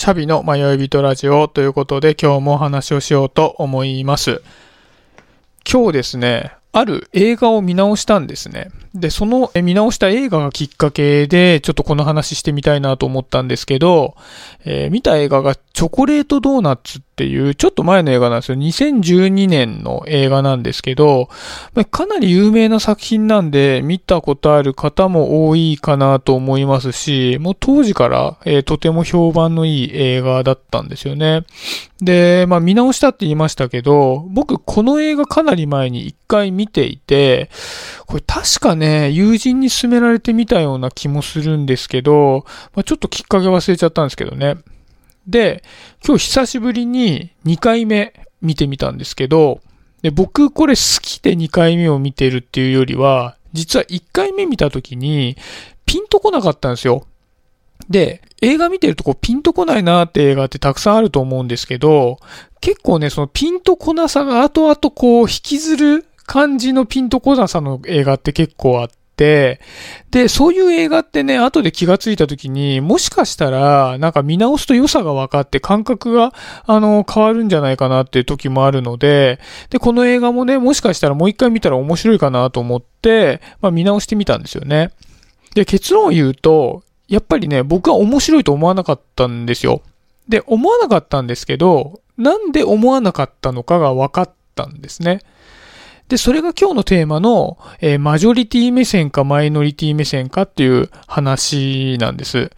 シャビの迷い人ラジオということで今日もお話をしようと思います。今日ですね、ある映画を見直したんですね。で、その見直した映画がきっかけで、ちょっとこの話してみたいなと思ったんですけど、えー、見た映画がチョコレートドーナツっていう、ちょっと前の映画なんですよ。2012年の映画なんですけど、かなり有名な作品なんで、見たことある方も多いかなと思いますし、もう当時から、えー、とても評判のいい映画だったんですよね。で、まあ見直したって言いましたけど、僕この映画かなり前に一回見ていて、これ確かね、友人に勧められてみたような気もするんですけど、まあ、ちょっときっかけ忘れちゃったんですけどね。で、今日久しぶりに2回目見てみたんですけど、で、僕これ好きで2回目を見てるっていうよりは、実は1回目見た時にピンとこなかったんですよ。で、映画見てるとこうピンとこないなーって映画ってたくさんあると思うんですけど、結構ね、そのピンとこなさが後々こう引きずる感じのピンとこなさの映画って結構あって、で、そういう映画ってね、後で気がついた時に、もしかしたら、なんか見直すと良さが分かって感覚が、あの、変わるんじゃないかなっていう時もあるので、で、この映画もね、もしかしたらもう一回見たら面白いかなと思って、まあ見直してみたんですよね。で、結論を言うと、やっぱりね、僕は面白いと思わなかったんですよ。で、思わなかったんですけど、なんで思わなかったのかが分かったんですね。で、それが今日のテーマの、えー、マジョリティ目線かマイノリティ目線かっていう話なんです。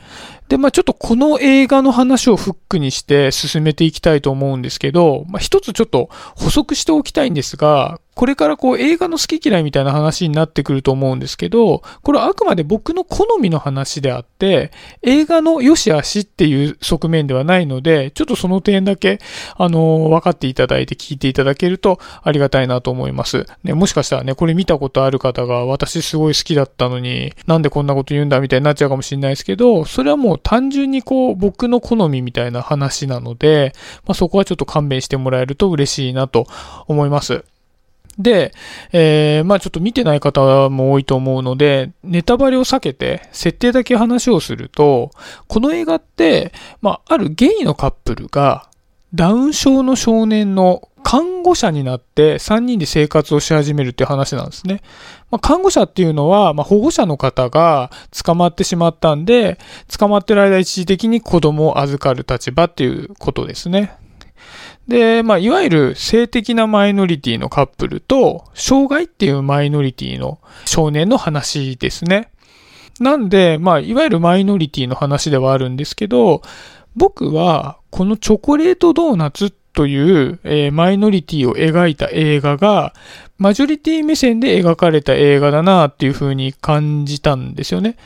で、まあちょっとこの映画の話をフックにして進めていきたいと思うんですけど、まあ一つちょっと補足しておきたいんですが、これからこう映画の好き嫌いみたいな話になってくると思うんですけど、これはあくまで僕の好みの話であって、映画の良し悪しっていう側面ではないので、ちょっとその点だけ、あの、分かっていただいて聞いていただけるとありがたいなと思います。ね、もしかしたらね、これ見たことある方が私すごい好きだったのに、なんでこんなこと言うんだみたいになっちゃうかもしれないですけど、それはもう単純にこう僕の好みみたいな話なので、まあ、そこはちょっと勘弁してもらえると嬉しいなと思います。で、えー、まあちょっと見てない方も多いと思うので、ネタバレを避けて、設定だけ話をすると、この映画って、まああるゲイのカップルが、ダウン症の少年の看護者になって3人で生活をし始めるっていう話なんですね。まあ、看護者っていうのは、まあ、保護者の方が捕まってしまったんで、捕まってる間一時的に子供を預かる立場っていうことですね。で、まあ、いわゆる性的なマイノリティのカップルと、障害っていうマイノリティの少年の話ですね。なんで、まあ、いわゆるマイノリティの話ではあるんですけど、僕は、このチョコレートドーナツという、えー、マイノリティを描いた映画が、マジョリティ目線で描かれた映画だなっていう風に感じたんですよね。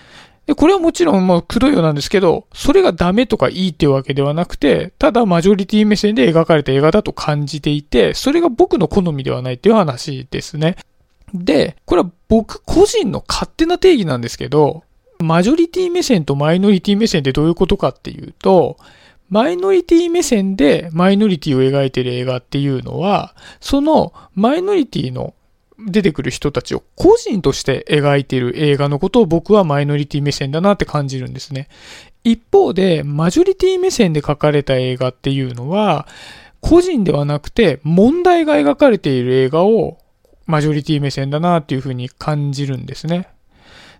で、これはもちろん、まあ、くどいようなんですけど、それがダメとかいいっていうわけではなくて、ただマジョリティ目線で描かれた映画だと感じていて、それが僕の好みではないっていう話ですね。で、これは僕個人の勝手な定義なんですけど、マジョリティ目線とマイノリティ目線ってどういうことかっていうと、マイノリティ目線でマイノリティを描いてる映画っていうのは、そのマイノリティの出てくる人たちを個人として描いている映画のことを僕はマイノリティ目線だなって感じるんですね。一方で、マジョリティ目線で描かれた映画っていうのは、個人ではなくて問題が描かれている映画をマジョリティ目線だなっていうふうに感じるんですね。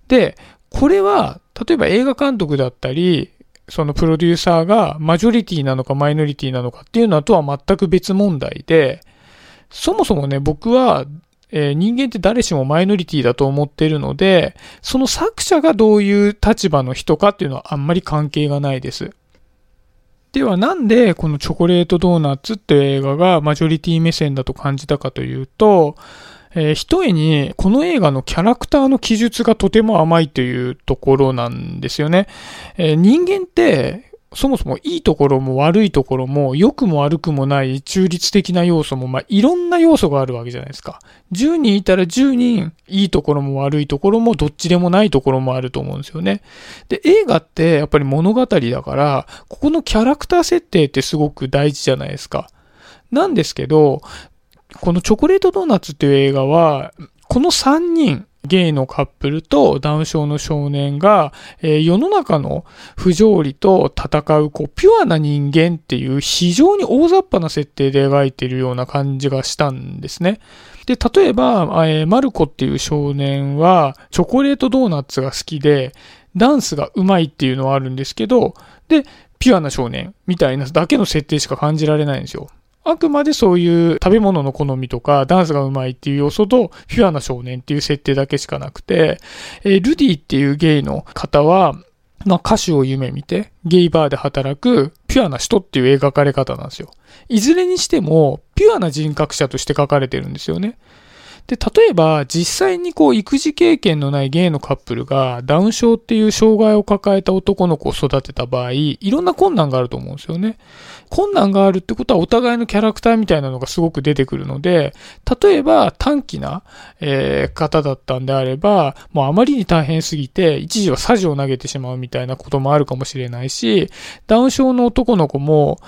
で、これは、例えば映画監督だったり、そのプロデューサーがマジョリティなのかマイノリティなのかっていうのとは全く別問題で、そもそもね、僕はえー、人間って誰しもマイノリティだと思っているので、その作者がどういう立場の人かっていうのはあんまり関係がないです。ではなんでこのチョコレートドーナツっていう映画がマジョリティ目線だと感じたかというと、えー、一重にこの映画のキャラクターの記述がとても甘いというところなんですよね。えー、人間ってそもそもいいところも悪いところも良くも悪くもない中立的な要素も、まあ、いろんな要素があるわけじゃないですか。10人いたら10人いいところも悪いところもどっちでもないところもあると思うんですよね。で、映画ってやっぱり物語だから、ここのキャラクター設定ってすごく大事じゃないですか。なんですけど、このチョコレートドーナツっていう映画は、この3人、ゲイのカップルとダウン症の少年が、えー、世の中の不条理と戦う、こう、ピュアな人間っていう非常に大雑把な設定で描いているような感じがしたんですね。で、例えば、えー、マルコっていう少年は、チョコレートドーナツが好きで、ダンスが上手いっていうのはあるんですけど、で、ピュアな少年みたいなだけの設定しか感じられないんですよ。あくまでそういう食べ物の好みとか、ダンスがうまいっていう要素と、ピュアな少年っていう設定だけしかなくて、え、ルディっていうゲイの方は、まあ、歌手を夢見て、ゲイバーで働くピュアな人っていう描かれ方なんですよ。いずれにしても、ピュアな人格者として書かれてるんですよね。で、例えば、実際にこう、育児経験のないゲイのカップルが、ダウン症っていう障害を抱えた男の子を育てた場合、いろんな困難があると思うんですよね。困難があるってことは、お互いのキャラクターみたいなのがすごく出てくるので、例えば、短気な、えー、方だったんであれば、もうあまりに大変すぎて、一時はサジを投げてしまうみたいなこともあるかもしれないし、ダウン症の男の子も、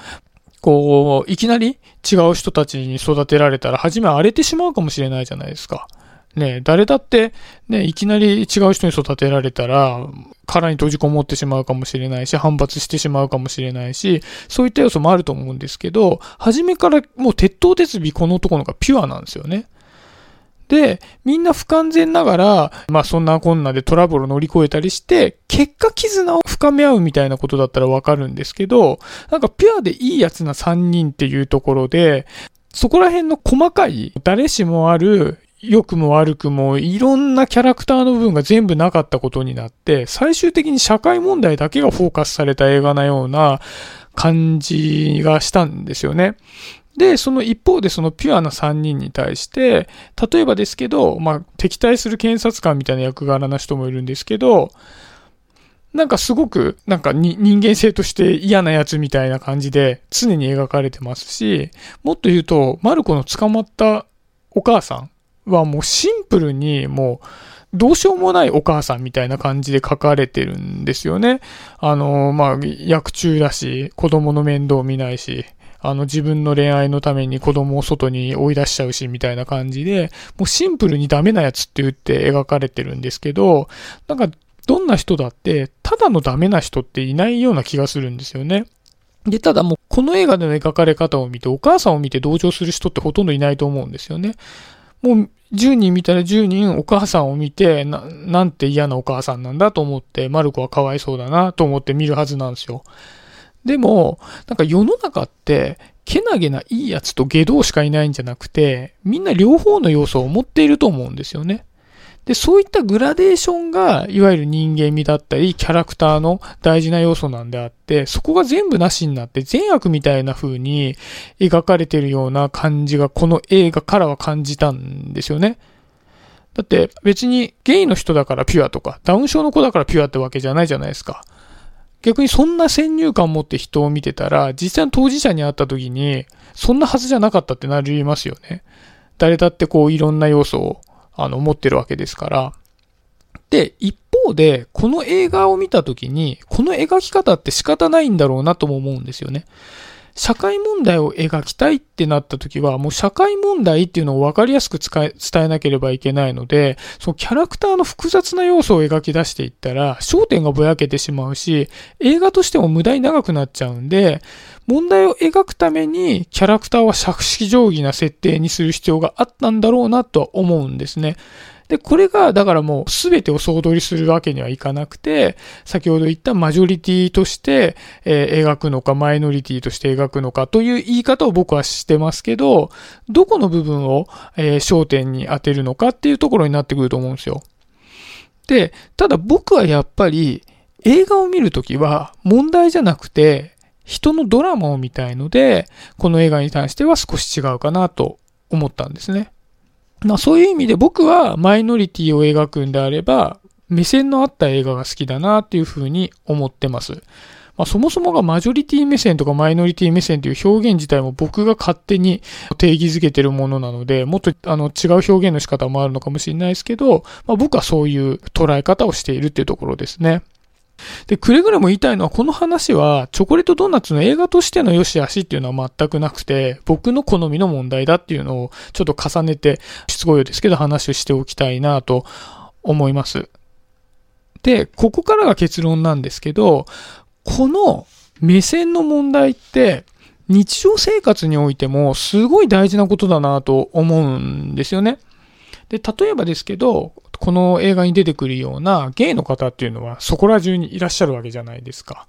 こう、いきなり違う人たちに育てられたら、初め荒れてしまうかもしれないじゃないですか。ね誰だって、ね、いきなり違う人に育てられたら、殻に閉じこもってしまうかもしれないし、反発してしまうかもしれないし、そういった要素もあると思うんですけど、初めからもう鉄頭鉄尾この男の子がピュアなんですよね。で、みんな不完全ながら、まあそんなこんなでトラブルを乗り越えたりして、結果絆を深め合うみたいなことだったらわかるんですけど、なんかピュアでいいやつな3人っていうところで、そこら辺の細かい、誰しもある良くも悪くもいろんなキャラクターの部分が全部なかったことになって、最終的に社会問題だけがフォーカスされた映画なような感じがしたんですよね。で、その一方でそのピュアな3人に対して、例えばですけど、まあ、敵対する検察官みたいな役柄な人もいるんですけど、なんかすごく、なんか人間性として嫌なやつみたいな感じで常に描かれてますし、もっと言うと、マルコの捕まったお母さんはもうシンプルにもう、どうしようもないお母さんみたいな感じで書かれてるんですよね。あの、まあ、役中だし、子供の面倒見ないし、あの自分の恋愛のために子供を外に追い出しちゃうし、みたいな感じで、もうシンプルにダメなやつって言って描かれてるんですけど、なんかどんな人だって、ただのダメな人っていないような気がするんですよね。で、ただもうこの映画での描かれ方を見て、お母さんを見て同情する人ってほとんどいないと思うんですよね。もう10人見たら10人お母さんを見て、な、なんて嫌なお母さんなんだと思って、マルコはかわいそうだなと思って見るはずなんですよ。でも、なんか世の中って、けなげないいやつと下道しかいないんじゃなくて、みんな両方の要素を持っていると思うんですよね。で、そういったグラデーションが、いわゆる人間味だったり、キャラクターの大事な要素なんであって、そこが全部なしになって、善悪みたいな風に描かれてるような感じが、この映画からは感じたんですよね。だって別にゲイの人だからピュアとか、ダウン症の子だからピュアってわけじゃないじゃないですか。逆にそんな先入観を持って人を見てたら、実際の当事者に会った時に、そんなはずじゃなかったってなりますよね。誰だってこういろんな要素を、あの、持ってるわけですから。で、一方で、この映画を見た時に、この描き方って仕方ないんだろうなとも思うんですよね。社会問題を描きたいってなった時は、もう社会問題っていうのを分かりやすく伝えなければいけないので、そのキャラクターの複雑な要素を描き出していったら、焦点がぼやけてしまうし、映画としても無駄に長くなっちゃうんで、問題を描くためにキャラクターは尺式定規な設定にする必要があったんだろうなとは思うんですね。で、これが、だからもう全てを総取りするわけにはいかなくて、先ほど言ったマジョリティとして、え、描くのか、マイノリティとして描くのかという言い方を僕はしてますけど、どこの部分を、え、焦点に当てるのかっていうところになってくると思うんですよ。で、ただ僕はやっぱり映画を見るときは問題じゃなくて、人のドラマを見たいので、この映画に対しては少し違うかなと思ったんですね。まあそういう意味で僕はマイノリティを描くんであれば、目線のあった映画が好きだなっていうふうに思ってます。まあ、そもそもがマジョリティ目線とかマイノリティ目線という表現自体も僕が勝手に定義づけてるものなので、もっとあの違う表現の仕方もあるのかもしれないですけど、まあ、僕はそういう捉え方をしているっていうところですね。で、くれぐれも言いたいのは、この話は、チョコレートドーナツの映画としての良し悪しっていうのは全くなくて、僕の好みの問題だっていうのを、ちょっと重ねて、しつこいようですけど話をしておきたいなと思います。で、ここからが結論なんですけど、この目線の問題って、日常生活においてもすごい大事なことだなと思うんですよね。で、例えばですけど、この映画に出てくるようなゲイの方っていうのはそこら中にいらっしゃるわけじゃないですか。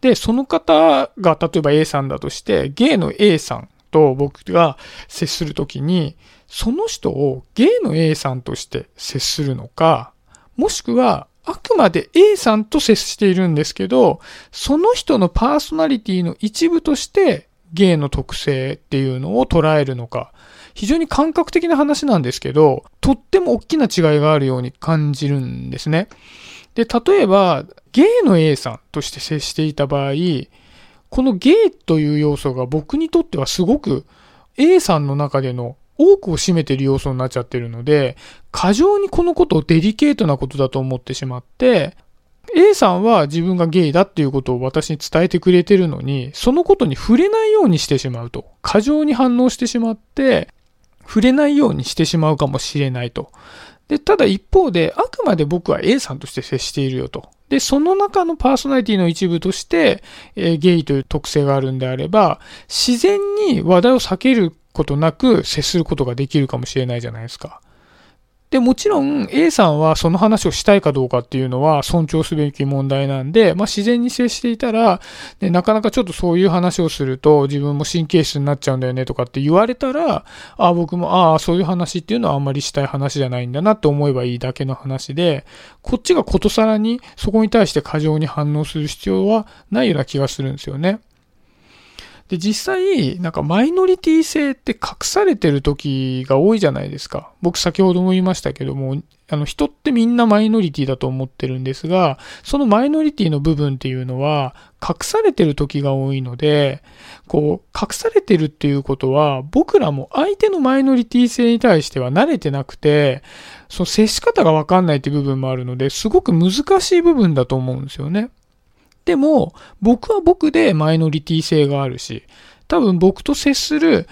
で、その方が例えば A さんだとして、ゲイの A さんと僕が接するときに、その人をゲイの A さんとして接するのか、もしくはあくまで A さんと接しているんですけど、その人のパーソナリティの一部としてゲイの特性っていうのを捉えるのか、非常に感覚的な話なんですけど、とっても大きな違いがあるように感じるんですね。で、例えば、ゲイの A さんとして接していた場合、このゲイという要素が僕にとってはすごく A さんの中での多くを占めている要素になっちゃってるので、過剰にこのことをデリケートなことだと思ってしまって、A さんは自分がゲイだっていうことを私に伝えてくれてるのに、そのことに触れないようにしてしまうと。過剰に反応してしまって、触れないようにしてしまうかもしれないと。で、ただ一方で、あくまで僕は A さんとして接しているよと。で、その中のパーソナリティの一部として、えーゲイという特性があるんであれば、自然に話題を避けることなく接することができるかもしれないじゃないですか。で、もちろん A さんはその話をしたいかどうかっていうのは尊重すべき問題なんで、まあ自然に接していたら、でなかなかちょっとそういう話をすると自分も神経質になっちゃうんだよねとかって言われたら、ああ、僕も、ああ、そういう話っていうのはあんまりしたい話じゃないんだなって思えばいいだけの話で、こっちがことさらにそこに対して過剰に反応する必要はないような気がするんですよね。で、実際、なんかマイノリティ性って隠されてる時が多いじゃないですか。僕先ほども言いましたけども、あの人ってみんなマイノリティだと思ってるんですが、そのマイノリティの部分っていうのは隠されてる時が多いので、こう、隠されてるっていうことは、僕らも相手のマイノリティ性に対しては慣れてなくて、その接し方がわかんないっていう部分もあるので、すごく難しい部分だと思うんですよね。でも、僕は僕でマイノリティ性があるし、多分僕と接する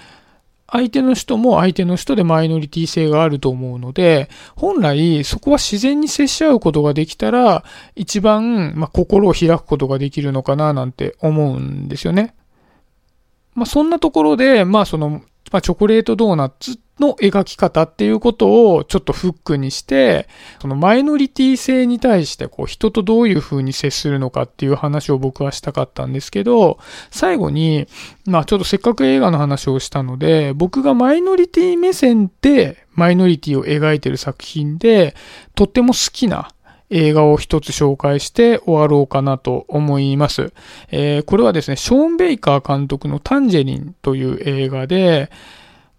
相手の人も相手の人でマイノリティ性があると思うので、本来そこは自然に接し合うことができたら、一番、ま、心を開くことができるのかななんて思うんですよね。まあ、そんなところで、まあ、その、まあ、チョコレートドーナツの描き方っていうことをちょっとフックにして、そのマイノリティ性に対してこう人とどういう風に接するのかっていう話を僕はしたかったんですけど、最後に、まあちょっとせっかく映画の話をしたので、僕がマイノリティ目線でマイノリティを描いてる作品で、とっても好きな映画を一つ紹介して終わろうかなと思います。えーこれはですね、ショーン・ベイカー監督のタンジェリンという映画で、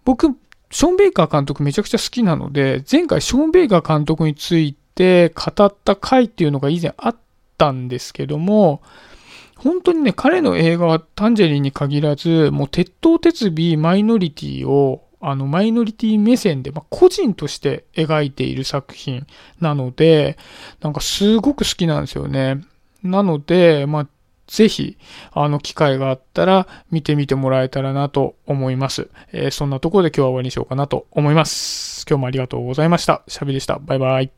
僕、ショーン・ベイカー監督めちゃくちゃ好きなので、前回ショーン・ベイカー監督について語った回っていうのが以前あったんですけども、本当にね、彼の映画はタンジェリンに限らず、もう鉄頭鉄尾マイノリティを、あの、マイノリティ目線で、まあ、個人として描いている作品なので、なんかすごく好きなんですよね。なので、まあ、ぜひ、あの、機会があったら見てみてもらえたらなと思います。えーそんなところで今日は終わりにしようかなと思います。今日もありがとうございました。シャビでした。バイバイ。